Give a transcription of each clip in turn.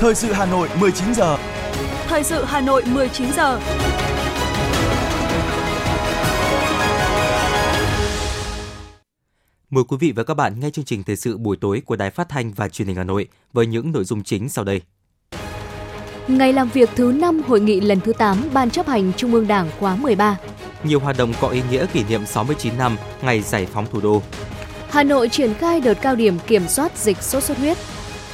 Thời sự Hà Nội 19 giờ. Thời sự Hà Nội 19 giờ. Mời quý vị và các bạn nghe chương trình thời sự buổi tối của Đài Phát thanh và Truyền hình Hà Nội với những nội dung chính sau đây. Ngày làm việc thứ 5 hội nghị lần thứ 8 Ban chấp hành Trung ương Đảng khóa 13. Nhiều hoạt động có ý nghĩa kỷ niệm 69 năm ngày giải phóng thủ đô. Hà Nội triển khai đợt cao điểm kiểm soát dịch sốt xuất huyết.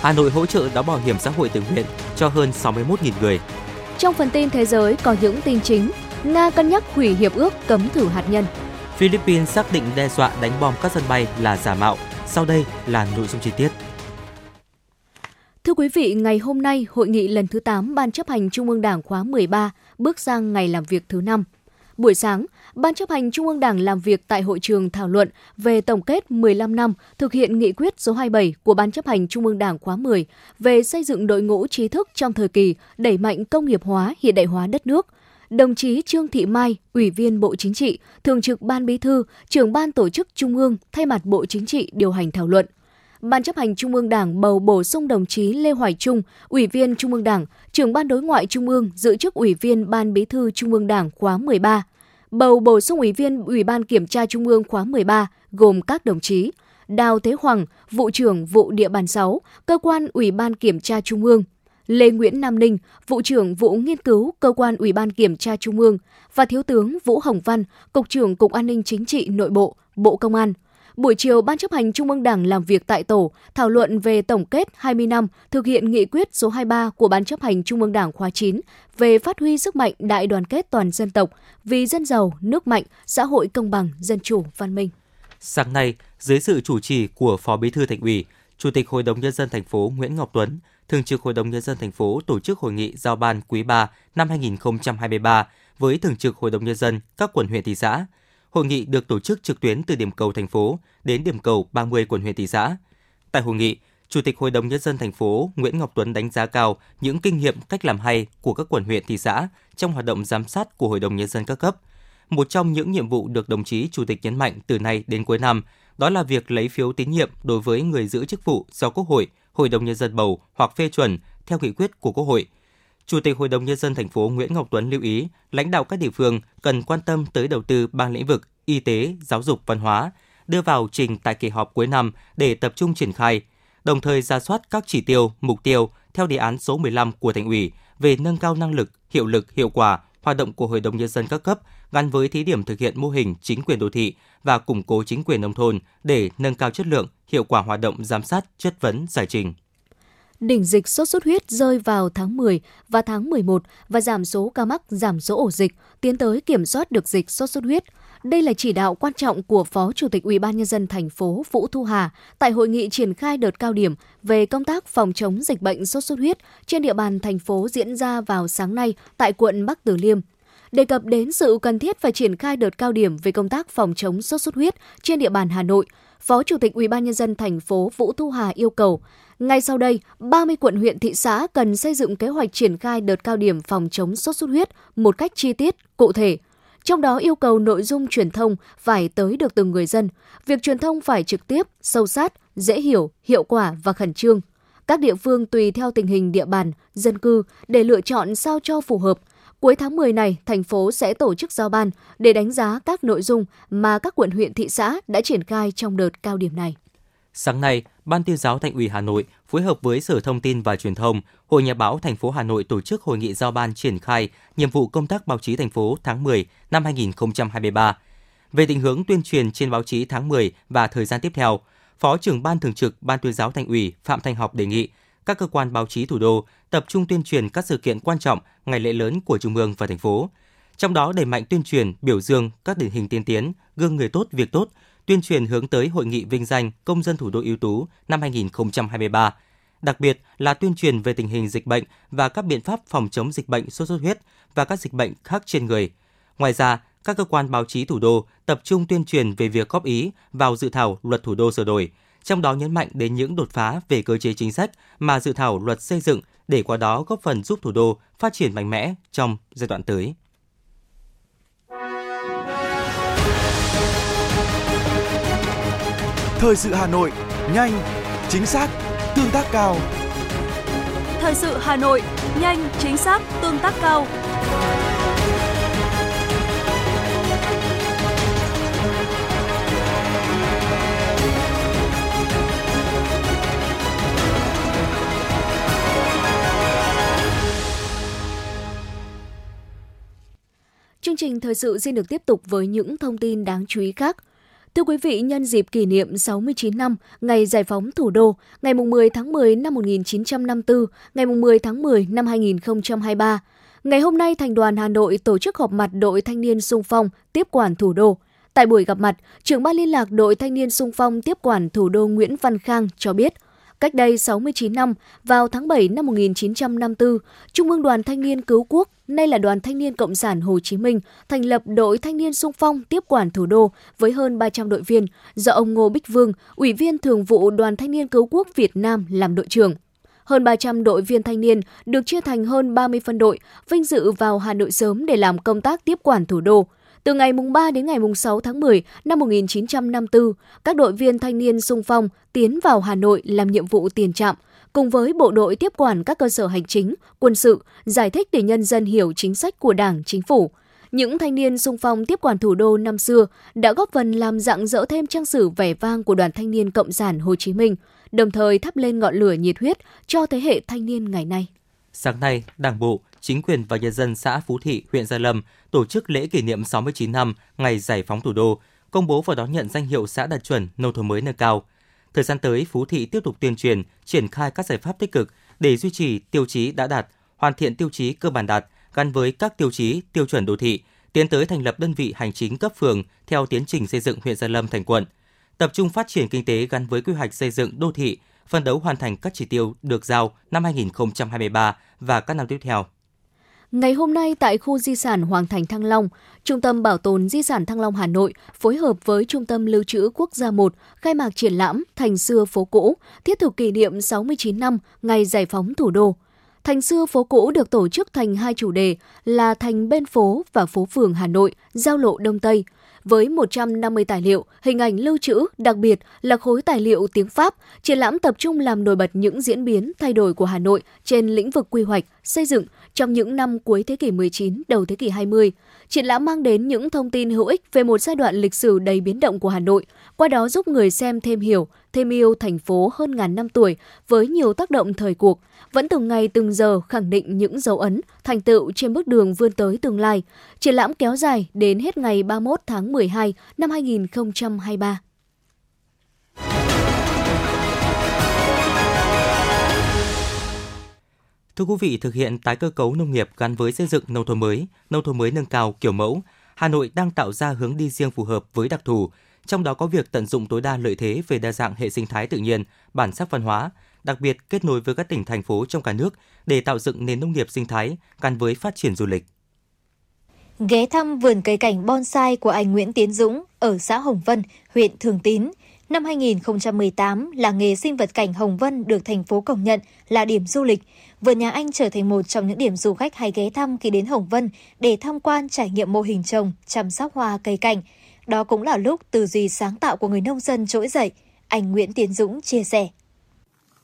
Hà Nội hỗ trợ đóng bảo hiểm xã hội tự nguyện cho hơn 61.000 người. Trong phần tin thế giới có những tin chính, Nga cân nhắc hủy hiệp ước cấm thử hạt nhân. Philippines xác định đe dọa đánh bom các sân bay là giả mạo. Sau đây là nội dung chi tiết. Thưa quý vị, ngày hôm nay, hội nghị lần thứ 8 Ban chấp hành Trung ương Đảng khóa 13 bước sang ngày làm việc thứ 5. Buổi sáng, Ban chấp hành Trung ương Đảng làm việc tại hội trường thảo luận về tổng kết 15 năm thực hiện nghị quyết số 27 của Ban chấp hành Trung ương Đảng khóa 10 về xây dựng đội ngũ trí thức trong thời kỳ đẩy mạnh công nghiệp hóa, hiện đại hóa đất nước. Đồng chí Trương Thị Mai, Ủy viên Bộ Chính trị, Thường trực Ban Bí thư, trưởng Ban Tổ chức Trung ương thay mặt Bộ Chính trị điều hành thảo luận. Ban chấp hành Trung ương Đảng bầu bổ sung đồng chí Lê Hoài Trung, Ủy viên Trung ương Đảng, trưởng Ban Đối ngoại Trung ương, giữ chức Ủy viên Ban Bí thư Trung ương Đảng khóa 13. Bầu bổ sung Ủy viên Ủy ban Kiểm tra Trung ương khóa 13 gồm các đồng chí Đào Thế Hoàng, vụ trưởng vụ địa bàn 6, cơ quan Ủy ban Kiểm tra Trung ương, Lê Nguyễn Nam Ninh, vụ trưởng vụ nghiên cứu, cơ quan Ủy ban Kiểm tra Trung ương và Thiếu tướng Vũ Hồng Văn, cục trưởng Cục An ninh Chính trị Nội bộ, Bộ Công an. Buổi chiều, Ban chấp hành Trung ương Đảng làm việc tại tổ, thảo luận về tổng kết 20 năm thực hiện nghị quyết số 23 của Ban chấp hành Trung ương Đảng khóa 9 về phát huy sức mạnh đại đoàn kết toàn dân tộc vì dân giàu, nước mạnh, xã hội công bằng, dân chủ, văn minh. Sáng nay, dưới sự chủ trì của Phó Bí thư Thành ủy, Chủ tịch Hội đồng nhân dân thành phố Nguyễn Ngọc Tuấn, Thường trực Hội đồng nhân dân thành phố tổ chức hội nghị giao ban quý 3 năm 2023 với Thường trực Hội đồng nhân dân các quận huyện thị xã. Hội nghị được tổ chức trực tuyến từ điểm cầu thành phố đến điểm cầu 30 quận huyện thị xã. Tại hội nghị, Chủ tịch Hội đồng nhân dân thành phố Nguyễn Ngọc Tuấn đánh giá cao những kinh nghiệm cách làm hay của các quận huyện thị xã trong hoạt động giám sát của Hội đồng nhân dân các cấp. Một trong những nhiệm vụ được đồng chí Chủ tịch nhấn mạnh từ nay đến cuối năm đó là việc lấy phiếu tín nhiệm đối với người giữ chức vụ do Quốc hội, Hội đồng nhân dân bầu hoặc phê chuẩn theo nghị quyết của Quốc hội. Chủ tịch Hội đồng nhân dân thành phố Nguyễn Ngọc Tuấn lưu ý, lãnh đạo các địa phương cần quan tâm tới đầu tư ba lĩnh vực y tế, giáo dục, văn hóa, đưa vào trình tại kỳ họp cuối năm để tập trung triển khai, đồng thời ra soát các chỉ tiêu, mục tiêu theo đề án số 15 của Thành ủy về nâng cao năng lực, hiệu lực, hiệu quả hoạt động của Hội đồng nhân dân các cấp gắn với thí điểm thực hiện mô hình chính quyền đô thị và củng cố chính quyền nông thôn để nâng cao chất lượng, hiệu quả hoạt động giám sát, chất vấn, giải trình đỉnh dịch sốt xuất huyết rơi vào tháng 10 và tháng 11 và giảm số ca mắc, giảm số ổ dịch, tiến tới kiểm soát được dịch sốt xuất huyết. Đây là chỉ đạo quan trọng của Phó Chủ tịch Ủy ban nhân dân thành phố Vũ Thu Hà tại hội nghị triển khai đợt cao điểm về công tác phòng chống dịch bệnh sốt xuất huyết trên địa bàn thành phố diễn ra vào sáng nay tại quận Bắc Từ Liêm. Đề cập đến sự cần thiết phải triển khai đợt cao điểm về công tác phòng chống sốt xuất huyết trên địa bàn Hà Nội, Phó Chủ tịch Ủy ban nhân dân thành phố Vũ Thu Hà yêu cầu ngay sau đây, 30 quận huyện thị xã cần xây dựng kế hoạch triển khai đợt cao điểm phòng chống sốt xuất huyết một cách chi tiết, cụ thể. Trong đó yêu cầu nội dung truyền thông phải tới được từng người dân, việc truyền thông phải trực tiếp, sâu sát, dễ hiểu, hiệu quả và khẩn trương. Các địa phương tùy theo tình hình địa bàn, dân cư để lựa chọn sao cho phù hợp. Cuối tháng 10 này, thành phố sẽ tổ chức giao ban để đánh giá các nội dung mà các quận huyện thị xã đã triển khai trong đợt cao điểm này. Sáng nay, Ban tuyên giáo Thành ủy Hà Nội phối hợp với Sở Thông tin và Truyền thông, Hội Nhà báo thành phố Hà Nội tổ chức hội nghị giao ban triển khai nhiệm vụ công tác báo chí thành phố tháng 10 năm 2023. Về định hướng tuyên truyền trên báo chí tháng 10 và thời gian tiếp theo, Phó trưởng Ban Thường trực Ban tuyên giáo Thành ủy Phạm Thanh Học đề nghị các cơ quan báo chí thủ đô tập trung tuyên truyền các sự kiện quan trọng, ngày lễ lớn của Trung ương và thành phố. Trong đó đẩy mạnh tuyên truyền, biểu dương các điển hình tiên tiến, gương người tốt, việc tốt, tuyên truyền hướng tới hội nghị vinh danh công dân thủ đô ưu tú năm 2023. Đặc biệt là tuyên truyền về tình hình dịch bệnh và các biện pháp phòng chống dịch bệnh sốt xuất huyết và các dịch bệnh khác trên người. Ngoài ra, các cơ quan báo chí thủ đô tập trung tuyên truyền về việc góp ý vào dự thảo luật thủ đô sửa đổi, trong đó nhấn mạnh đến những đột phá về cơ chế chính sách mà dự thảo luật xây dựng để qua đó góp phần giúp thủ đô phát triển mạnh mẽ trong giai đoạn tới. Thời sự Hà Nội, nhanh, chính xác, tương tác cao. Thời sự Hà Nội, nhanh, chính xác, tương tác cao. Chương trình thời sự xin được tiếp tục với những thông tin đáng chú ý khác. Thưa quý vị, nhân dịp kỷ niệm 69 năm ngày giải phóng thủ đô, ngày 10 tháng 10 năm 1954, ngày 10 tháng 10 năm 2023, ngày hôm nay Thành đoàn Hà Nội tổ chức họp mặt đội thanh niên sung phong tiếp quản thủ đô. Tại buổi gặp mặt, trưởng ban liên lạc đội thanh niên sung phong tiếp quản thủ đô Nguyễn Văn Khang cho biết, cách đây 69 năm, vào tháng 7 năm 1954, Trung ương Đoàn Thanh niên Cứu Quốc nay là Đoàn Thanh niên Cộng sản Hồ Chí Minh, thành lập đội thanh niên sung phong tiếp quản thủ đô với hơn 300 đội viên do ông Ngô Bích Vương, Ủy viên Thường vụ Đoàn Thanh niên Cứu Quốc Việt Nam làm đội trưởng. Hơn 300 đội viên thanh niên được chia thành hơn 30 phân đội, vinh dự vào Hà Nội sớm để làm công tác tiếp quản thủ đô. Từ ngày mùng 3 đến ngày mùng 6 tháng 10 năm 1954, các đội viên thanh niên sung phong tiến vào Hà Nội làm nhiệm vụ tiền trạm, cùng với bộ đội tiếp quản các cơ sở hành chính, quân sự, giải thích để nhân dân hiểu chính sách của Đảng, Chính phủ. Những thanh niên sung phong tiếp quản thủ đô năm xưa đã góp phần làm rạng rỡ thêm trang sử vẻ vang của Đoàn Thanh niên Cộng sản Hồ Chí Minh, đồng thời thắp lên ngọn lửa nhiệt huyết cho thế hệ thanh niên ngày nay. Sáng nay, Đảng bộ, chính quyền và nhân dân xã Phú Thị, huyện Gia Lâm tổ chức lễ kỷ niệm 69 năm ngày giải phóng thủ đô, công bố và đón nhận danh hiệu xã đạt chuẩn nông thôn mới nâng cao – Thời gian tới, Phú Thị tiếp tục tuyên truyền, triển khai các giải pháp tích cực để duy trì tiêu chí đã đạt, hoàn thiện tiêu chí cơ bản đạt gắn với các tiêu chí, tiêu chuẩn đô thị, tiến tới thành lập đơn vị hành chính cấp phường theo tiến trình xây dựng huyện Gia Lâm thành quận. Tập trung phát triển kinh tế gắn với quy hoạch xây dựng đô thị, phân đấu hoàn thành các chỉ tiêu được giao năm 2023 và các năm tiếp theo. Ngày hôm nay tại khu di sản Hoàng Thành Thăng Long, Trung tâm Bảo tồn Di sản Thăng Long Hà Nội phối hợp với Trung tâm Lưu trữ Quốc gia 1 khai mạc triển lãm Thành xưa phố cũ, thiết thực kỷ niệm 69 năm ngày giải phóng thủ đô. Thành xưa phố cũ được tổ chức thành hai chủ đề là Thành bên phố và phố phường Hà Nội, giao lộ Đông Tây – với 150 tài liệu, hình ảnh lưu trữ, đặc biệt là khối tài liệu tiếng Pháp, triển lãm tập trung làm nổi bật những diễn biến thay đổi của Hà Nội trên lĩnh vực quy hoạch, xây dựng trong những năm cuối thế kỷ 19, đầu thế kỷ 20. Triển lãm mang đến những thông tin hữu ích về một giai đoạn lịch sử đầy biến động của Hà Nội, qua đó giúp người xem thêm hiểu, thêm yêu thành phố hơn ngàn năm tuổi với nhiều tác động thời cuộc, vẫn từng ngày từng giờ khẳng định những dấu ấn, thành tựu trên bước đường vươn tới tương lai. Triển lãm kéo dài đến hết ngày 31 tháng 12 năm 2023. Thưa quý vị, thực hiện tái cơ cấu nông nghiệp gắn với xây dựng nông thôn mới, nông thôn mới nâng cao kiểu mẫu, Hà Nội đang tạo ra hướng đi riêng phù hợp với đặc thù, trong đó có việc tận dụng tối đa lợi thế về đa dạng hệ sinh thái tự nhiên, bản sắc văn hóa, đặc biệt kết nối với các tỉnh thành phố trong cả nước để tạo dựng nền nông nghiệp sinh thái gắn với phát triển du lịch. Ghé thăm vườn cây cảnh bonsai của anh Nguyễn Tiến Dũng ở xã Hồng Vân, huyện Thường Tín. Năm 2018, làng nghề sinh vật cảnh Hồng Vân được thành phố công nhận là điểm du lịch. Vườn nhà anh trở thành một trong những điểm du khách hay ghé thăm khi đến Hồng Vân để tham quan trải nghiệm mô hình trồng, chăm sóc hoa cây cảnh. Đó cũng là lúc tư duy sáng tạo của người nông dân trỗi dậy. Anh Nguyễn Tiến Dũng chia sẻ.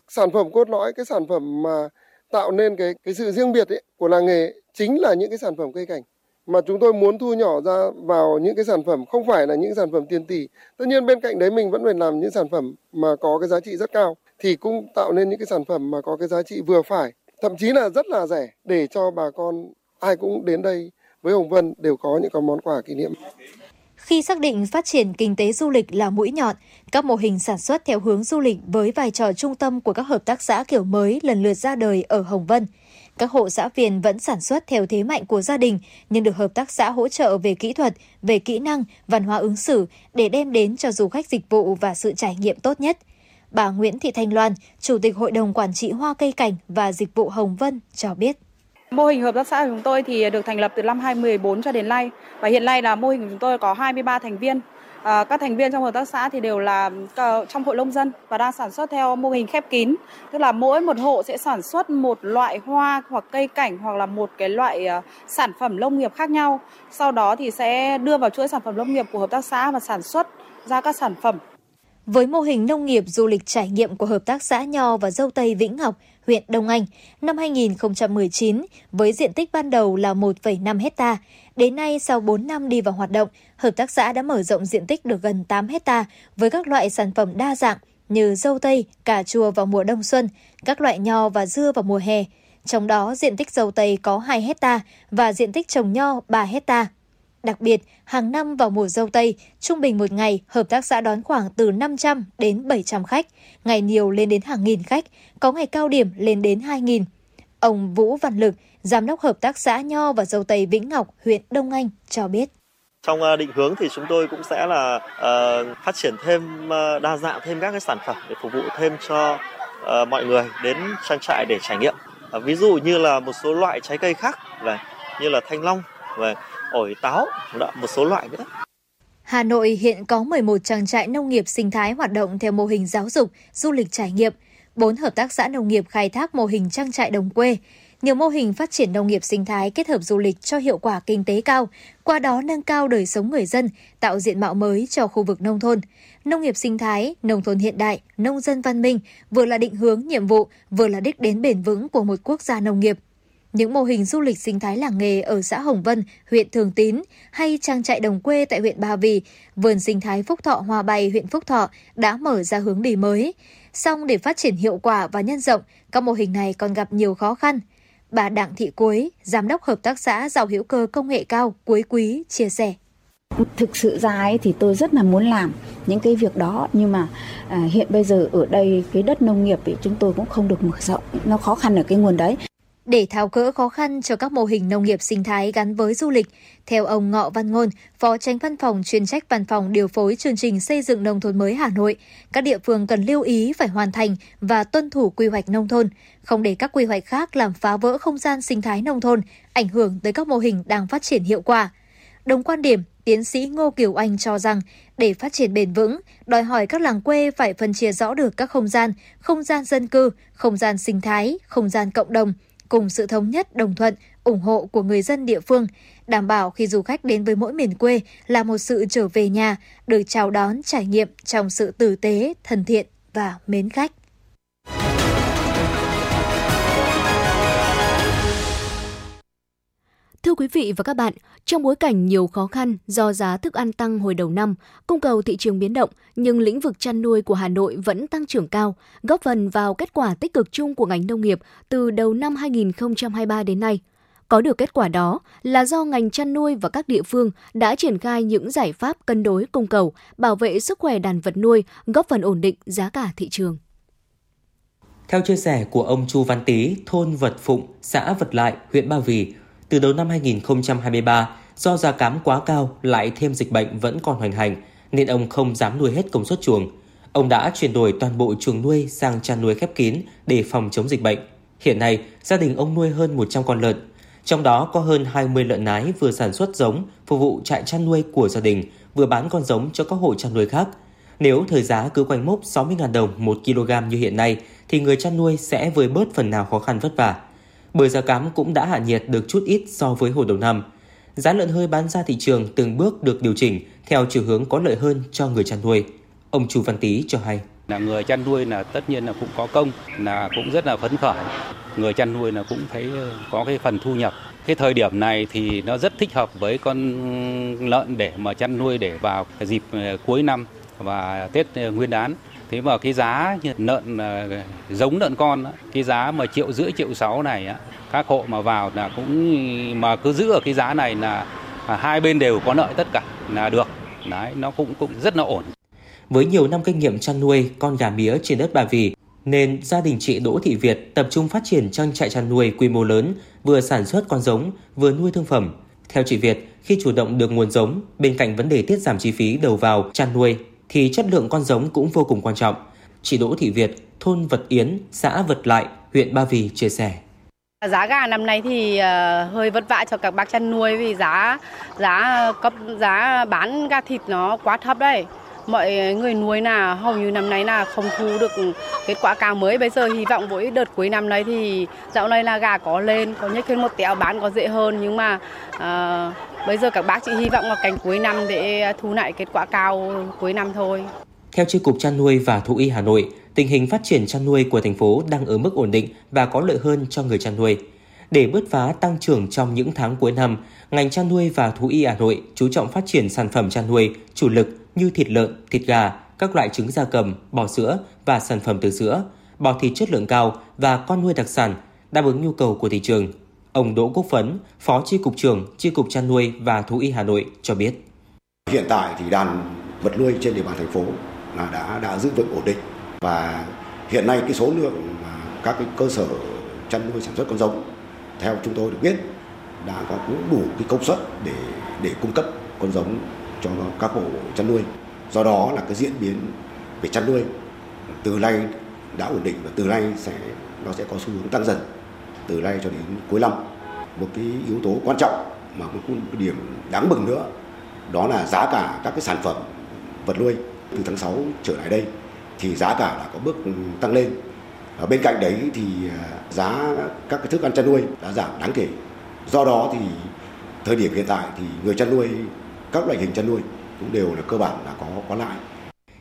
Sản phẩm cốt lõi cái sản phẩm mà tạo nên cái cái sự riêng biệt ấy, của làng nghề chính là những cái sản phẩm cây cảnh. Mà chúng tôi muốn thu nhỏ ra vào những cái sản phẩm không phải là những sản phẩm tiền tỷ. Tất nhiên bên cạnh đấy mình vẫn phải làm những sản phẩm mà có cái giá trị rất cao thì cũng tạo nên những cái sản phẩm mà có cái giá trị vừa phải. Thậm chí là rất là rẻ để cho bà con ai cũng đến đây với Hồng Vân đều có những cái món quà kỷ niệm khi xác định phát triển kinh tế du lịch là mũi nhọn, các mô hình sản xuất theo hướng du lịch với vai trò trung tâm của các hợp tác xã kiểu mới lần lượt ra đời ở Hồng Vân. Các hộ xã viên vẫn sản xuất theo thế mạnh của gia đình, nhưng được hợp tác xã hỗ trợ về kỹ thuật, về kỹ năng, văn hóa ứng xử để đem đến cho du khách dịch vụ và sự trải nghiệm tốt nhất. Bà Nguyễn Thị Thanh Loan, Chủ tịch Hội đồng Quản trị Hoa Cây Cảnh và Dịch vụ Hồng Vân cho biết. Mô hình hợp tác xã của chúng tôi thì được thành lập từ năm 2014 cho đến nay và hiện nay là mô hình của chúng tôi có 23 thành viên. À, các thành viên trong hợp tác xã thì đều là ờ, trong hội nông dân và đang sản xuất theo mô hình khép kín, tức là mỗi một hộ sẽ sản xuất một loại hoa hoặc cây cảnh hoặc là một cái loại ờ, sản phẩm nông nghiệp khác nhau. Sau đó thì sẽ đưa vào chuỗi sản phẩm nông nghiệp của hợp tác xã và sản xuất ra các sản phẩm Với mô hình nông nghiệp du lịch trải nghiệm của Hợp tác xã Nho và Dâu Tây Vĩnh Ngọc, huyện Đông Anh, năm 2019, với diện tích ban đầu là 1,5 hecta, đến nay sau 4 năm đi vào hoạt động, Hợp tác xã đã mở rộng diện tích được gần 8 hecta với các loại sản phẩm đa dạng như dâu tây, cà chua vào mùa đông xuân, các loại nho và dưa vào mùa hè. Trong đó, diện tích dâu tây có 2 hecta và diện tích trồng nho 3 hecta. Đặc biệt, hàng năm vào mùa dâu tây, trung bình một ngày, hợp tác xã đón khoảng từ 500 đến 700 khách, ngày nhiều lên đến hàng nghìn khách, có ngày cao điểm lên đến 2.000. Ông Vũ Văn Lực, Giám đốc Hợp tác xã Nho và Dâu Tây Vĩnh Ngọc, huyện Đông Anh cho biết. Trong à, định hướng thì chúng tôi cũng sẽ là uh, phát triển thêm uh, đa dạng thêm các cái sản phẩm để phục vụ thêm cho uh, mọi người đến trang trại để trải nghiệm. Uh, ví dụ như là một số loại trái cây khác và như là thanh long và ổi táo, một số loại nữa. Hà Nội hiện có 11 trang trại nông nghiệp sinh thái hoạt động theo mô hình giáo dục, du lịch trải nghiệm, 4 hợp tác xã nông nghiệp khai thác mô hình trang trại đồng quê, nhiều mô hình phát triển nông nghiệp sinh thái kết hợp du lịch cho hiệu quả kinh tế cao, qua đó nâng cao đời sống người dân, tạo diện mạo mới cho khu vực nông thôn. Nông nghiệp sinh thái, nông thôn hiện đại, nông dân văn minh vừa là định hướng nhiệm vụ, vừa là đích đến bền vững của một quốc gia nông nghiệp. Những mô hình du lịch sinh thái làng nghề ở xã Hồng Vân, huyện Thường Tín hay trang trại đồng quê tại huyện Ba Vì, vườn sinh thái Phúc Thọ Hòa Bày, huyện Phúc Thọ đã mở ra hướng đi mới. Song để phát triển hiệu quả và nhân rộng, các mô hình này còn gặp nhiều khó khăn. Bà Đặng Thị Quế, Giám đốc Hợp tác xã Giàu hữu cơ công nghệ cao Cuối Quý chia sẻ. Thực sự ra ấy thì tôi rất là muốn làm những cái việc đó nhưng mà à, hiện bây giờ ở đây cái đất nông nghiệp thì chúng tôi cũng không được mở rộng nó khó khăn ở cái nguồn đấy để tháo gỡ khó khăn cho các mô hình nông nghiệp sinh thái gắn với du lịch. Theo ông Ngọ Văn Ngôn, Phó Tránh Văn phòng chuyên trách Văn phòng điều phối chương trình xây dựng nông thôn mới Hà Nội, các địa phương cần lưu ý phải hoàn thành và tuân thủ quy hoạch nông thôn, không để các quy hoạch khác làm phá vỡ không gian sinh thái nông thôn, ảnh hưởng tới các mô hình đang phát triển hiệu quả. Đồng quan điểm, tiến sĩ Ngô Kiều Anh cho rằng để phát triển bền vững, đòi hỏi các làng quê phải phân chia rõ được các không gian, không gian dân cư, không gian sinh thái, không gian cộng đồng, cùng sự thống nhất đồng thuận, ủng hộ của người dân địa phương, đảm bảo khi du khách đến với mỗi miền quê là một sự trở về nhà, được chào đón trải nghiệm trong sự tử tế, thân thiện và mến khách. Thưa quý vị và các bạn, trong bối cảnh nhiều khó khăn do giá thức ăn tăng hồi đầu năm, cung cầu thị trường biến động, nhưng lĩnh vực chăn nuôi của Hà Nội vẫn tăng trưởng cao, góp phần vào kết quả tích cực chung của ngành nông nghiệp từ đầu năm 2023 đến nay. Có được kết quả đó là do ngành chăn nuôi và các địa phương đã triển khai những giải pháp cân đối cung cầu, bảo vệ sức khỏe đàn vật nuôi, góp phần ổn định giá cả thị trường. Theo chia sẻ của ông Chu Văn Tý, thôn Vật Phụng, xã Vật Lại, huyện Ba Vì, từ đầu năm 2023, do giá cám quá cao lại thêm dịch bệnh vẫn còn hoành hành, nên ông không dám nuôi hết công suất chuồng. Ông đã chuyển đổi toàn bộ chuồng nuôi sang chăn nuôi khép kín để phòng chống dịch bệnh. Hiện nay, gia đình ông nuôi hơn 100 con lợn, trong đó có hơn 20 lợn nái vừa sản xuất giống phục vụ trại chăn nuôi của gia đình, vừa bán con giống cho các hộ chăn nuôi khác. Nếu thời giá cứ quanh mốc 60.000 đồng 1 kg như hiện nay, thì người chăn nuôi sẽ vơi bớt phần nào khó khăn vất vả bởi giá cám cũng đã hạ nhiệt được chút ít so với hồi đầu năm. Giá lợn hơi bán ra thị trường từng bước được điều chỉnh theo chiều hướng có lợi hơn cho người chăn nuôi. Ông Chu Văn Tý cho hay. Là người chăn nuôi là tất nhiên là cũng có công, là cũng rất là phấn khởi. Người chăn nuôi là cũng thấy ờ, có cái phần thu nhập. Cái thời điểm này thì nó rất thích hợp với con lợn để mà chăn nuôi để vào dịp ờ, cuối năm và Tết ờ, Nguyên đán thế mà cái giá lợn ờ, giống lợn con cái giá mà triệu rưỡi triệu sáu này các hộ mà vào là cũng mà cứ giữ ở cái giá này là à, hai bên đều có lợi tất cả là được đấy nó cũng cũng rất là ổn với nhiều năm kinh nghiệm chăn nuôi con gà mía trên đất Bà Vì nên gia đình chị Đỗ Thị Việt tập trung phát triển trang trại chăn nuôi quy mô lớn, vừa sản xuất con giống, vừa nuôi thương phẩm. Theo chị Việt, khi chủ động được nguồn giống, bên cạnh vấn đề tiết giảm chi phí đầu vào chăn nuôi, thì chất lượng con giống cũng vô cùng quan trọng. Chị Đỗ Thị Việt, thôn Vật Yến, xã Vật Lại, huyện Ba Vì chia sẻ. Giá gà năm nay thì ờ, hơi vất vả cho các bác chăn nuôi vì giá giá cấp giá bán gà thịt nó quá thấp đấy. Mọi người nuôi là hầu như năm nay là không thu được kết quả cao mới. Bây giờ hy vọng với đợt cuối năm nay thì dạo này là gà có lên, có nhích lên một tẹo bán có dễ hơn nhưng mà uh, bây giờ các bác chỉ hy vọng vào cảnh cuối năm để à, thu lại kết quả cao cuối năm thôi. Theo Chi cục chăn nuôi và thú y Hà Nội, tình hình phát triển chăn nuôi của thành phố đang ở mức ổn định và có lợi hơn cho người chăn nuôi. Để bứt phá tăng trưởng trong những tháng cuối năm, ngành chăn nuôi và thú y Hà Nội chú trọng phát triển sản phẩm chăn nuôi chủ lực như thịt lợn, thịt gà, các loại trứng gia cầm, bò sữa và sản phẩm từ sữa, bò thịt chất lượng cao và con nuôi đặc sản đáp ứng nhu cầu của thị trường. Ông Đỗ Quốc Phấn, Phó Chi cục trưởng Chi cục chăn nuôi và thú y Hà Nội cho biết. Hiện tại thì đàn vật nuôi trên địa bàn thành phố là đã đã giữ vững ổn định và hiện nay cái số lượng các cái cơ sở chăn nuôi sản xuất con giống theo chúng tôi được biết đã có cũng đủ cái công suất để để cung cấp con giống cho các hộ chăn nuôi. Do đó là cái diễn biến về chăn nuôi từ nay đã ổn định và từ nay sẽ nó sẽ có xu hướng tăng dần từ nay cho đến cuối năm. Một cái yếu tố quan trọng mà một cái điểm đáng mừng nữa đó là giá cả các cái sản phẩm vật nuôi từ tháng 6 trở lại đây thì giá cả là có bước tăng lên. Ở bên cạnh đấy thì à, giá các cái thức ăn chăn nuôi đã giảm đáng kể. Do đó thì thời điểm hiện tại thì người chăn nuôi các loại hình chăn nuôi cũng đều là cơ bản là có có lại.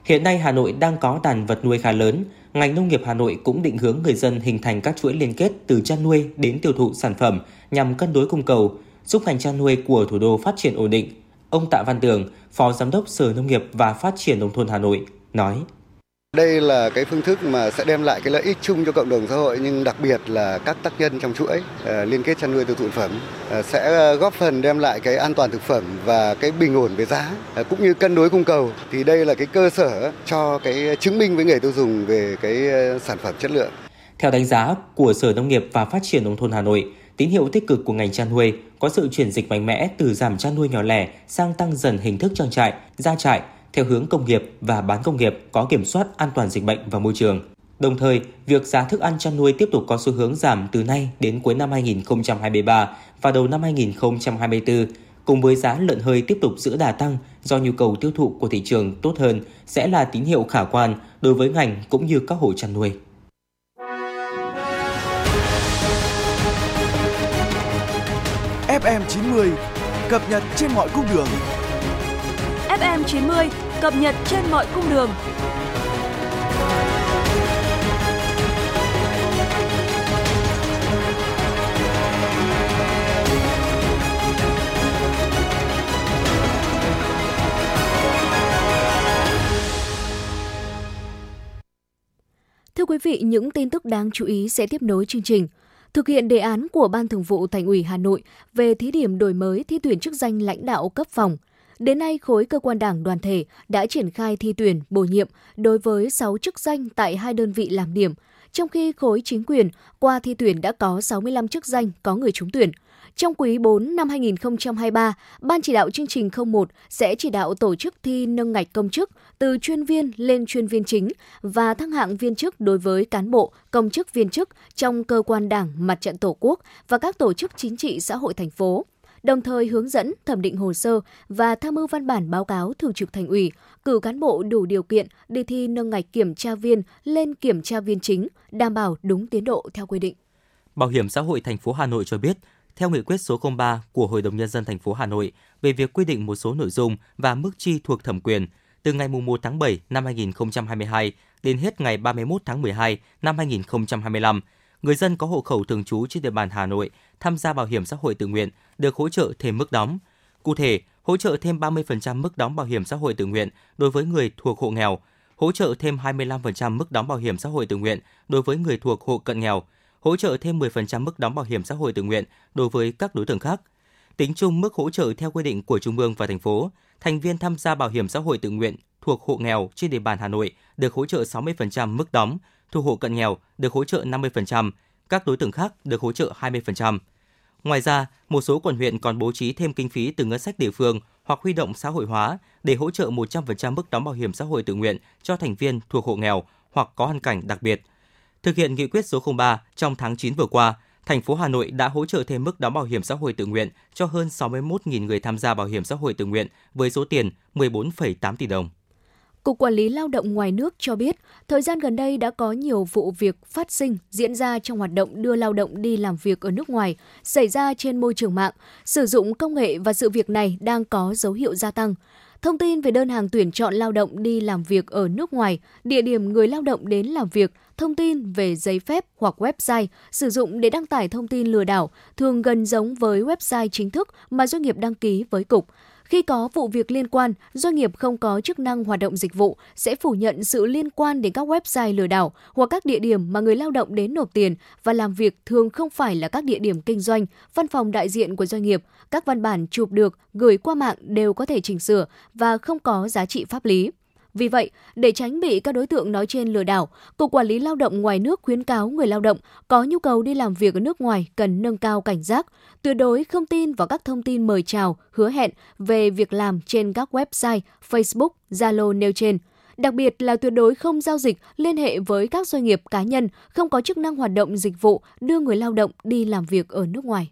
Hiện nay Hà Nội đang có đàn vật nuôi khá lớn, ngành nông nghiệp Hà Nội cũng định hướng người dân hình thành các chuỗi liên kết từ chăn nuôi đến tiêu thụ sản phẩm nhằm cân đối cung cầu, giúp ngành chăn nuôi của thủ đô phát triển ổn định. Ông Tạ Văn Tường, Phó Giám đốc Sở Nông nghiệp và Phát triển Nông thôn Hà Nội, nói. Đây là cái phương thức mà sẽ đem lại cái lợi ích chung cho cộng đồng xã hội nhưng đặc biệt là các tác nhân trong chuỗi uh, liên kết chăn nuôi tiêu thụ thực phẩm uh, sẽ góp phần đem lại cái an toàn thực phẩm và cái bình ổn về giá uh, cũng như cân đối cung cầu thì đây là cái cơ sở cho cái chứng minh với người tiêu dùng về cái sản phẩm chất lượng. Theo đánh giá của Sở Nông nghiệp và Phát triển nông thôn Hà Nội, tín hiệu tích cực của ngành chăn nuôi có sự chuyển dịch mạnh mẽ từ giảm chăn nuôi nhỏ lẻ sang tăng dần hình thức trang trại, gia trại theo hướng công nghiệp và bán công nghiệp có kiểm soát an toàn dịch bệnh và môi trường. Đồng thời, việc giá thức ăn chăn nuôi tiếp tục có xu hướng giảm từ nay đến cuối năm 2023 và đầu năm 2024, cùng với giá lợn hơi tiếp tục giữ đà tăng do nhu cầu tiêu thụ của thị trường tốt hơn sẽ là tín hiệu khả quan đối với ngành cũng như các hộ chăn nuôi. FM90 cập nhật trên mọi cung đường. FM90 cập nhật trên mọi cung đường. Thưa quý vị, những tin tức đáng chú ý sẽ tiếp nối chương trình. Thực hiện đề án của Ban Thường vụ Thành ủy Hà Nội về thí điểm đổi mới thi tuyển chức danh lãnh đạo cấp phòng – Đến nay, khối cơ quan đảng đoàn thể đã triển khai thi tuyển, bổ nhiệm đối với 6 chức danh tại hai đơn vị làm điểm, trong khi khối chính quyền qua thi tuyển đã có 65 chức danh có người trúng tuyển. Trong quý 4 năm 2023, Ban chỉ đạo chương trình 01 sẽ chỉ đạo tổ chức thi nâng ngạch công chức từ chuyên viên lên chuyên viên chính và thăng hạng viên chức đối với cán bộ, công chức viên chức trong cơ quan đảng, mặt trận tổ quốc và các tổ chức chính trị xã hội thành phố đồng thời hướng dẫn thẩm định hồ sơ và tham mưu văn bản báo cáo thường trực thành ủy, cử cán bộ đủ điều kiện đi thi nâng ngạch kiểm tra viên lên kiểm tra viên chính, đảm bảo đúng tiến độ theo quy định. Bảo hiểm xã hội thành phố Hà Nội cho biết, theo nghị quyết số 03 của Hội đồng nhân dân thành phố Hà Nội về việc quy định một số nội dung và mức chi thuộc thẩm quyền từ ngày 1 tháng 7 năm 2022 đến hết ngày 31 tháng 12 năm 2025, người dân có hộ khẩu thường trú trên địa bàn Hà Nội tham gia bảo hiểm xã hội tự nguyện được hỗ trợ thêm mức đóng. Cụ thể, hỗ trợ thêm 30% mức đóng bảo hiểm xã hội tự nguyện đối với người thuộc hộ nghèo, hỗ trợ thêm 25% mức đóng bảo hiểm xã hội tự nguyện đối với người thuộc hộ cận nghèo, hỗ trợ thêm 10% mức đóng bảo hiểm xã hội tự nguyện đối với các đối tượng khác. Tính chung mức hỗ trợ theo quy định của Trung ương và thành phố, thành viên tham gia bảo hiểm xã hội tự nguyện thuộc hộ nghèo trên địa bàn Hà Nội được hỗ trợ 60% mức đóng, thuộc hộ cận nghèo được hỗ trợ 50%, các đối tượng khác được hỗ trợ 20%. Ngoài ra, một số quận huyện còn bố trí thêm kinh phí từ ngân sách địa phương hoặc huy động xã hội hóa để hỗ trợ 100% mức đóng bảo hiểm xã hội tự nguyện cho thành viên thuộc hộ nghèo hoặc có hoàn cảnh đặc biệt. Thực hiện nghị quyết số 03 trong tháng 9 vừa qua, thành phố Hà Nội đã hỗ trợ thêm mức đóng bảo hiểm xã hội tự nguyện cho hơn 61.000 người tham gia bảo hiểm xã hội tự nguyện với số tiền 14,8 tỷ đồng. Cục Quản lý Lao động ngoài nước cho biết, thời gian gần đây đã có nhiều vụ việc phát sinh diễn ra trong hoạt động đưa lao động đi làm việc ở nước ngoài xảy ra trên môi trường mạng, sử dụng công nghệ và sự việc này đang có dấu hiệu gia tăng. thông tin về đơn hàng tuyển chọn lao động đi làm việc ở nước ngoài, địa điểm người lao động đến làm việc, thông tin về giấy phép hoặc website sử dụng để đăng tải thông tin lừa đảo thường gần giống với website chính thức mà doanh nghiệp đăng ký với cục. Khi có vụ việc liên quan, doanh nghiệp không có chức năng hoạt động dịch vụ sẽ phủ nhận sự liên quan đến các website lừa đảo hoặc các địa điểm mà người lao động đến nộp tiền và làm việc thường không phải là các địa điểm kinh doanh, văn phòng đại diện của doanh nghiệp. Các văn bản chụp được, gửi qua mạng đều có thể chỉnh sửa và không có giá trị pháp lý. Vì vậy, để tránh bị các đối tượng nói trên lừa đảo, Cục Quản lý Lao động ngoài nước khuyến cáo người lao động có nhu cầu đi làm việc ở nước ngoài cần nâng cao cảnh giác, tuyệt đối không tin vào các thông tin mời chào, hứa hẹn về việc làm trên các website, Facebook, Zalo nêu trên. Đặc biệt là tuyệt đối không giao dịch liên hệ với các doanh nghiệp cá nhân không có chức năng hoạt động dịch vụ đưa người lao động đi làm việc ở nước ngoài.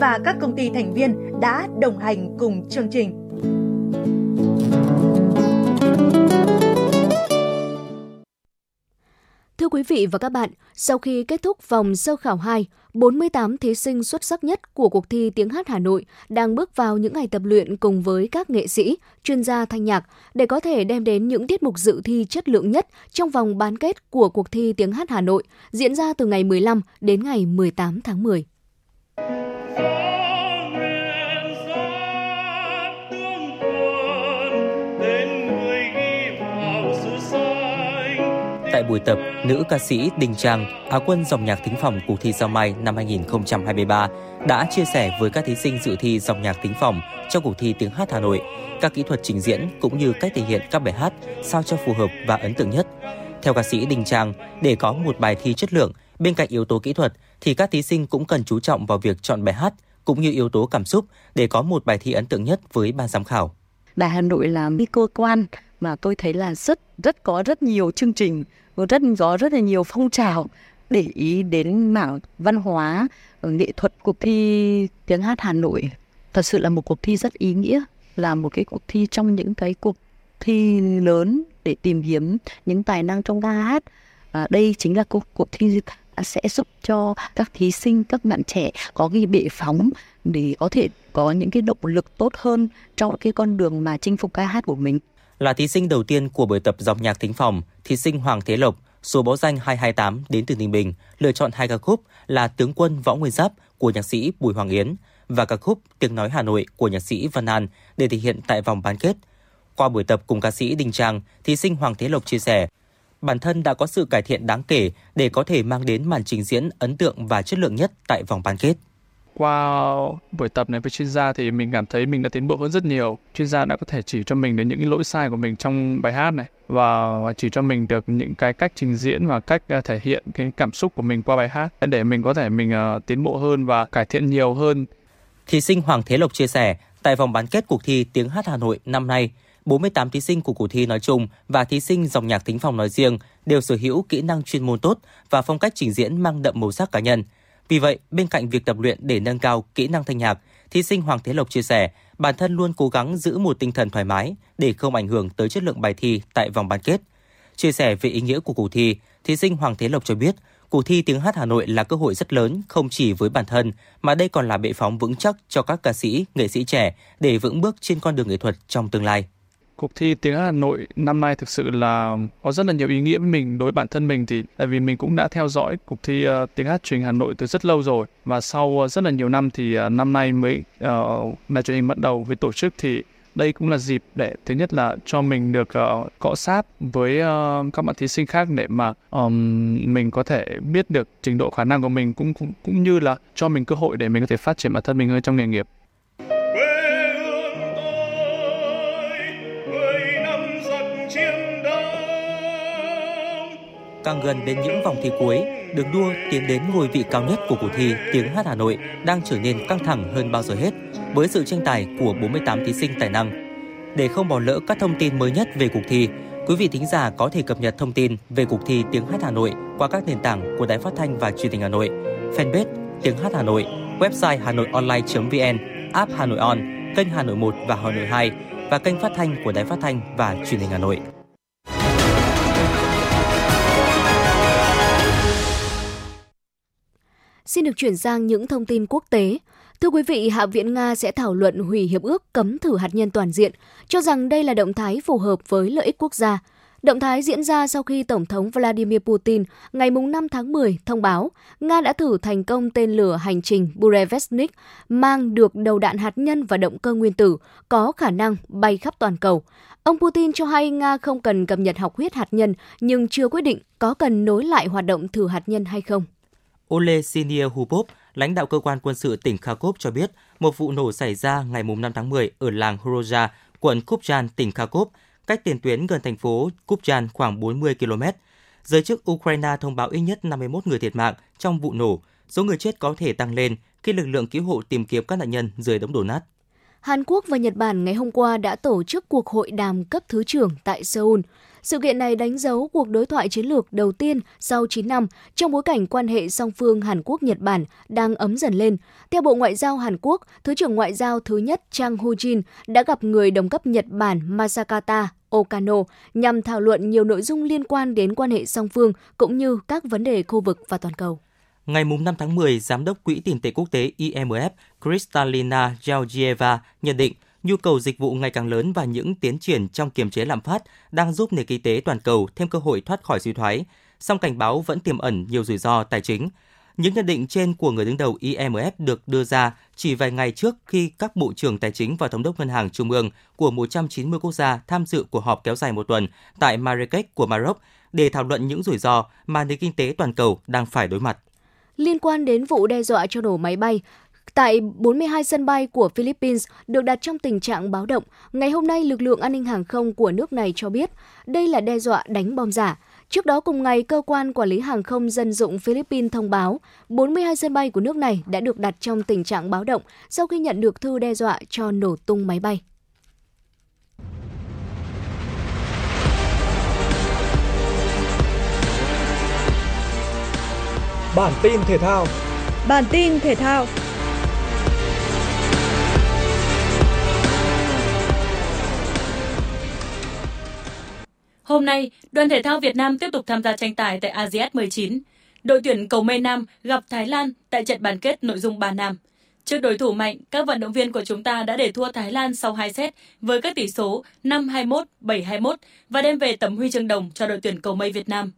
và các công ty thành viên đã đồng hành cùng chương trình. Thưa quý vị và các bạn, sau khi kết thúc vòng sơ khảo 2, 48 thí sinh xuất sắc nhất của cuộc thi Tiếng hát Hà Nội đang bước vào những ngày tập luyện cùng với các nghệ sĩ, chuyên gia thanh nhạc để có thể đem đến những tiết mục dự thi chất lượng nhất trong vòng bán kết của cuộc thi Tiếng hát Hà Nội diễn ra từ ngày 15 đến ngày 18 tháng 10. Tại buổi tập, nữ ca sĩ Đình Trang, Á quân dòng nhạc thính phòng cuộc thi Sao Mai năm 2023 đã chia sẻ với các thí sinh dự thi dòng nhạc thính phòng trong cuộc thi tiếng hát Hà Nội, các kỹ thuật trình diễn cũng như cách thể hiện các bài hát sao cho phù hợp và ấn tượng nhất. Theo ca sĩ Đình Trang, để có một bài thi chất lượng, bên cạnh yếu tố kỹ thuật thì các thí sinh cũng cần chú trọng vào việc chọn bài hát cũng như yếu tố cảm xúc để có một bài thi ấn tượng nhất với ban giám khảo. Đài Hà Nội là một cơ quan mà tôi thấy là rất rất có rất nhiều chương trình rất có rất là nhiều phong trào để ý đến mảng văn hóa ờ, nghệ thuật cuộc thi tiếng hát Hà Nội. Thật sự là một cuộc thi rất ý nghĩa là một cái cuộc thi trong những cái cuộc thi lớn để tìm kiếm những tài năng trong ca hát. À, đây chính là cuộc, cuộc thi sẽ giúp cho các thí sinh các bạn trẻ có cái bệ phóng để có thể có những cái động lực tốt hơn trong cái con đường mà chinh phục ca hát của mình là thí sinh đầu tiên của buổi tập dòng nhạc thính phòng, thí sinh Hoàng Thế Lộc, số báo danh 228 đến từ Ninh Bình, lựa chọn hai ca khúc là Tướng quân Võ Nguyên Giáp của nhạc sĩ Bùi Hoàng Yến và ca khúc Tiếng nói Hà Nội của nhạc sĩ Văn An để thể hiện tại vòng bán kết. Qua buổi tập cùng ca sĩ Đình Trang, thí sinh Hoàng Thế Lộc chia sẻ, bản thân đã có sự cải thiện đáng kể để có thể mang đến màn trình diễn ấn tượng và chất lượng nhất tại vòng bán kết qua buổi tập này với chuyên gia thì mình cảm thấy mình đã tiến bộ hơn rất nhiều. Chuyên gia đã có thể chỉ cho mình đến những lỗi sai của mình trong bài hát này và chỉ cho mình được những cái cách trình diễn và cách ờ, thể hiện cái cảm xúc của mình qua bài hát để mình có thể mình uh, tiến bộ hơn và cải thiện nhiều hơn. Thí sinh Hoàng Thế Lộc chia sẻ, tại vòng bán kết cuộc thi Tiếng hát Hà Nội năm nay, 48 thí sinh của cuộc thi nói chung và thí sinh dòng nhạc thính phòng nói riêng đều sở hữu kỹ năng chuyên môn tốt và phong cách trình diễn mang đậm màu sắc cá nhân. Vì vậy, bên cạnh việc tập luyện để nâng cao kỹ năng thanh nhạc, thí sinh Hoàng Thế Lộc chia sẻ, bản thân luôn cố gắng giữ một tinh thần thoải mái để không ảnh hưởng tới chất lượng bài thi tại vòng bán kết. Chia sẻ về ý nghĩa của cuộc thi, thí sinh Hoàng Thế Lộc cho biết, cuộc thi tiếng hát Hà Nội là cơ hội rất lớn không chỉ với bản thân mà đây còn là bệ phóng vững chắc cho các ca sĩ, nghệ sĩ trẻ để vững bước trên con đường nghệ thuật trong tương lai cuộc thi tiếng Hà Nội năm nay thực sự là có rất là nhiều ý nghĩa với mình đối với bản thân mình thì tại vì mình cũng đã theo dõi cuộc thi uh, tiếng hát truyền Hà Nội từ rất lâu rồi và sau uh, rất là nhiều năm thì uh, năm nay mới uh, đài truyền hình bắt đầu với tổ chức thì đây cũng là dịp để thứ nhất là cho mình được uh, cọ sát với uh, các bạn thí sinh khác để mà um, mình có thể biết được trình độ khả năng của mình cũng, cũng cũng như là cho mình cơ hội để mình có thể phát triển bản thân mình hơn trong nghề nghiệp. Càng gần đến những vòng thi cuối, đường đua tiến đến ngôi vị cao nhất của cuộc thi Tiếng hát Hà Nội đang trở nên căng thẳng hơn bao giờ hết với sự tranh tài của 48 thí sinh tài năng. Để không bỏ lỡ các thông tin mới nhất về cuộc thi, quý vị thính giả có thể cập nhật thông tin về cuộc thi Tiếng hát Hà Nội qua các nền tảng của Đài Phát thanh và Truyền hình Hà Nội, fanpage Tiếng hát Hà Nội, website hanoionline.vn, app Hà Nội On, kênh Hà Nội 1 và Hà Nội 2 và kênh phát thanh của Đài Phát thanh và Truyền hình Hà Nội. Xin được chuyển sang những thông tin quốc tế. Thưa quý vị, Hạ viện Nga sẽ thảo luận hủy hiệp ước cấm thử hạt nhân toàn diện, cho rằng đây là động thái phù hợp với lợi ích quốc gia. Động thái diễn ra sau khi Tổng thống Vladimir Putin ngày 5 tháng 10 thông báo Nga đã thử thành công tên lửa hành trình Burevestnik mang được đầu đạn hạt nhân và động cơ nguyên tử có khả năng bay khắp toàn cầu. Ông Putin cho hay Nga không cần cập nhật học huyết hạt nhân nhưng chưa quyết định có cần nối lại hoạt động thử hạt nhân hay không. Ole Sinia Hubov, lãnh đạo cơ quan quân sự tỉnh Kharkov cho biết, một vụ nổ xảy ra ngày 5 tháng 10 ở làng Horoja, quận Kupjan, tỉnh Kharkov, cách tiền tuyến gần thành phố Kupjan khoảng 40 km. Giới chức Ukraine thông báo ít nhất 51 người thiệt mạng trong vụ nổ. Số người chết có thể tăng lên khi lực lượng cứu hộ tìm kiếm các nạn nhân dưới đống đổ nát. Hàn Quốc và Nhật Bản ngày hôm qua đã tổ chức cuộc hội đàm cấp thứ trưởng tại Seoul. Sự kiện này đánh dấu cuộc đối thoại chiến lược đầu tiên sau 9 năm trong bối cảnh quan hệ song phương Hàn Quốc-Nhật Bản đang ấm dần lên. Theo Bộ Ngoại giao Hàn Quốc, Thứ trưởng Ngoại giao thứ nhất Chang Hu-jin đã gặp người đồng cấp Nhật Bản Masakata Okano nhằm thảo luận nhiều nội dung liên quan đến quan hệ song phương cũng như các vấn đề khu vực và toàn cầu. Ngày 5 tháng 10, Giám đốc Quỹ tiền tệ quốc tế IMF Kristalina Georgieva nhận định nhu cầu dịch vụ ngày càng lớn và những tiến triển trong kiềm chế lạm phát đang giúp nền kinh tế toàn cầu thêm cơ hội thoát khỏi suy thoái, song cảnh báo vẫn tiềm ẩn nhiều rủi ro tài chính. Những nhận định trên của người đứng đầu IMF được đưa ra chỉ vài ngày trước khi các bộ trưởng tài chính và thống đốc ngân hàng trung ương của 190 quốc gia tham dự cuộc họp kéo dài một tuần tại Marrakech của Maroc để thảo luận những rủi ro mà nền kinh tế toàn cầu đang phải đối mặt. Liên quan đến vụ đe dọa cho nổ máy bay, tại 42 sân bay của Philippines được đặt trong tình trạng báo động. Ngày hôm nay, lực lượng an ninh hàng không của nước này cho biết đây là đe dọa đánh bom giả. Trước đó cùng ngày, cơ quan quản lý hàng không dân dụng Philippines thông báo 42 sân bay của nước này đã được đặt trong tình trạng báo động sau khi nhận được thư đe dọa cho nổ tung máy bay. Bản tin thể thao Bản tin thể thao Hôm nay, đoàn thể thao Việt Nam tiếp tục tham gia tranh tài tại ASEAN 19. Đội tuyển cầu mây nam gặp Thái Lan tại trận bán kết nội dung 3 nam. Trước đối thủ mạnh, các vận động viên của chúng ta đã để thua Thái Lan sau 2 set với các tỷ số 5-21, 7-21 và đem về tấm huy chương đồng cho đội tuyển cầu mây Việt Nam.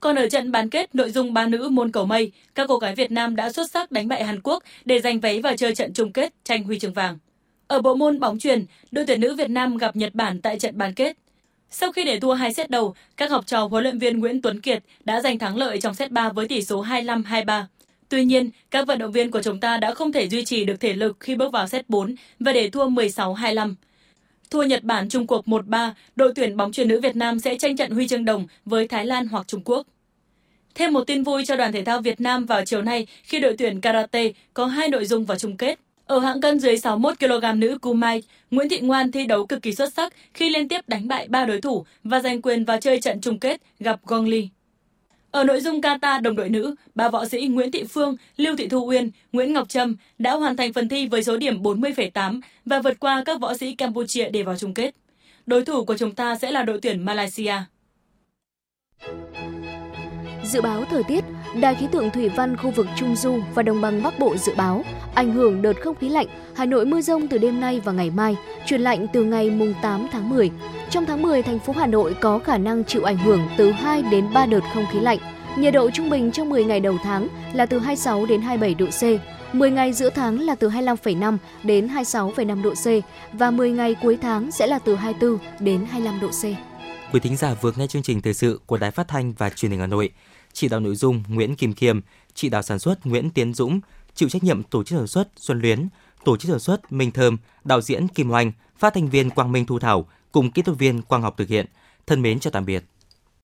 Còn ở trận bán kết nội dung ba nữ môn cầu mây, các cô gái Việt Nam đã xuất sắc đánh bại Hàn Quốc để giành vé vào chơi trận chung kết tranh huy chương vàng. Ở bộ môn bóng chuyền, đội tuyển nữ Việt Nam gặp Nhật Bản tại trận bán kết. Sau khi để thua hai set đầu, các học trò huấn luyện viên Nguyễn Tuấn Kiệt đã giành thắng lợi trong set 3 với tỷ số 25-23. Tuy nhiên, các vận động viên của chúng ta đã không thể duy trì được thể lực khi bước vào set 4 và để thua 16-25. Thua Nhật Bản chung cuộc 1-3, đội tuyển bóng chuyền nữ Việt Nam sẽ tranh trận huy chương đồng với Thái Lan hoặc Trung Quốc. Thêm một tin vui cho đoàn thể thao Việt Nam vào chiều nay khi đội tuyển karate có hai nội dung vào chung kết. Ở hạng cân dưới 61 kg nữ Kumai, Nguyễn Thị Ngoan thi đấu cực kỳ xuất sắc khi liên tiếp đánh bại ba đối thủ và giành quyền vào chơi trận chung kết gặp Gong Li. Ở nội dung kata đồng đội nữ, ba võ sĩ Nguyễn Thị Phương, Lưu Thị Thu Uyên, Nguyễn Ngọc Trâm đã hoàn thành phần thi với số điểm 40,8 và vượt qua các võ sĩ Campuchia để vào chung kết. Đối thủ của chúng ta sẽ là đội tuyển Malaysia. Dự báo thời tiết, Đài khí tượng thủy văn khu vực Trung Du và Đồng bằng Bắc Bộ dự báo, ảnh hưởng đợt không khí lạnh, Hà Nội mưa rông từ đêm nay và ngày mai, chuyển lạnh từ ngày mùng 8 tháng 10. Trong tháng 10, thành phố Hà Nội có khả năng chịu ảnh hưởng từ 2 đến 3 đợt không khí lạnh. Nhiệt độ trung bình trong 10 ngày đầu tháng là từ 26 đến 27 độ C, 10 ngày giữa tháng là từ 25,5 đến 26,5 độ C và 10 ngày cuối tháng sẽ là từ 24 đến 25 độ C. Quý thính giả vừa nghe chương trình thời sự của Đài Phát thanh và Truyền hình Hà Nội. Chỉ đạo nội dung Nguyễn Kim Kiềm, chỉ đạo sản xuất Nguyễn Tiến Dũng, chịu trách nhiệm tổ chức sản xuất Xuân Luyến, tổ chức sản xuất Minh Thơm, đạo diễn Kim Oanh, phát thanh viên Quang Minh Thu Thảo cùng kỹ thuật viên Quang Học thực hiện. Thân mến chào tạm biệt.